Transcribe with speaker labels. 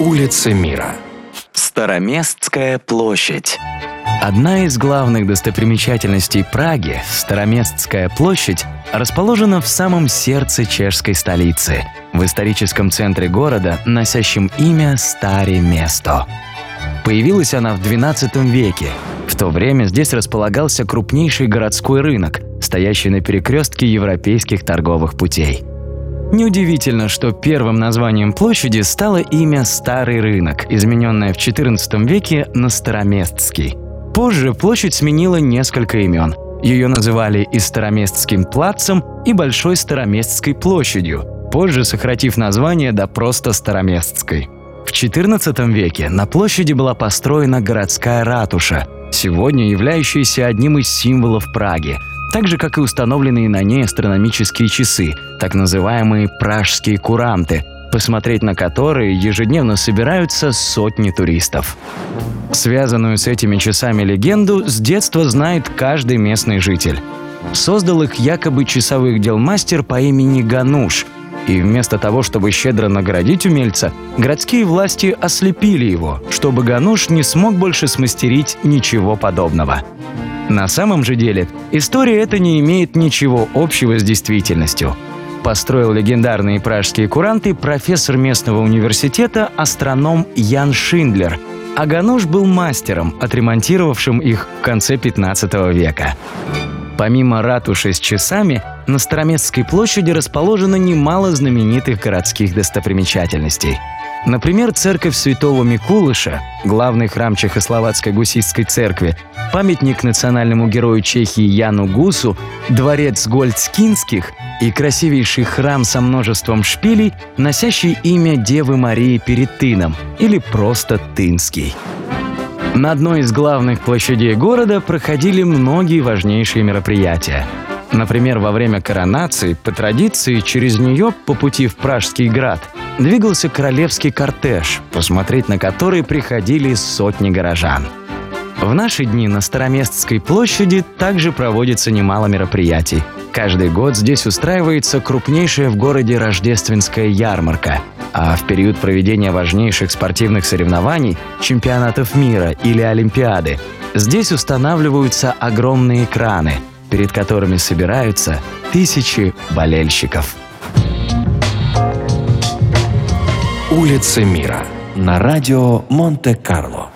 Speaker 1: Улицы мира.
Speaker 2: Староместская площадь.
Speaker 3: Одна из главных достопримечательностей Праги, Староместская площадь, расположена в самом сердце чешской столицы, в историческом центре города, носящем имя Старе Место. Появилась она в XII веке. В то время здесь располагался крупнейший городской рынок, стоящий на перекрестке европейских торговых путей. Неудивительно, что первым названием площади стало имя Старый рынок, измененное в XIV веке на Староместский. Позже площадь сменила несколько имен. Ее называли и Староместским плацем, и Большой Староместской площадью, позже сократив название до просто Староместской. В XIV веке на площади была построена городская ратуша, сегодня являющаяся одним из символов Праги, так же, как и установленные на ней астрономические часы, так называемые пражские куранты, посмотреть на которые ежедневно собираются сотни туристов. Связанную с этими часами легенду с детства знает каждый местный житель. Создал их якобы часовых дел мастер по имени Гануш, и вместо того, чтобы щедро наградить умельца, городские власти ослепили его, чтобы Гануш не смог больше смастерить ничего подобного. На самом же деле, история эта не имеет ничего общего с действительностью. Построил легендарные пражские куранты профессор местного университета, астроном Ян Шиндлер, а Гануш был мастером, отремонтировавшим их в конце 15 века. Помимо ратуши с часами, на Староместской площади расположено немало знаменитых городских достопримечательностей – Например, церковь святого Микулыша, главный храм Чехословацкой гусистской церкви, памятник национальному герою Чехии Яну Гусу, дворец Гольцкинских и красивейший храм со множеством шпилей, носящий имя Девы Марии перед Тыном или просто Тынский. На одной из главных площадей города проходили многие важнейшие мероприятия. Например, во время коронации, по традиции, через нее по пути в Пражский град двигался королевский кортеж, посмотреть на который приходили сотни горожан. В наши дни на Староместской площади также проводится немало мероприятий. Каждый год здесь устраивается крупнейшая в городе рождественская ярмарка, а в период проведения важнейших спортивных соревнований, чемпионатов мира или Олимпиады, здесь устанавливаются огромные экраны, перед которыми собираются тысячи болельщиков.
Speaker 1: Улицы мира на радио Монте-Карло.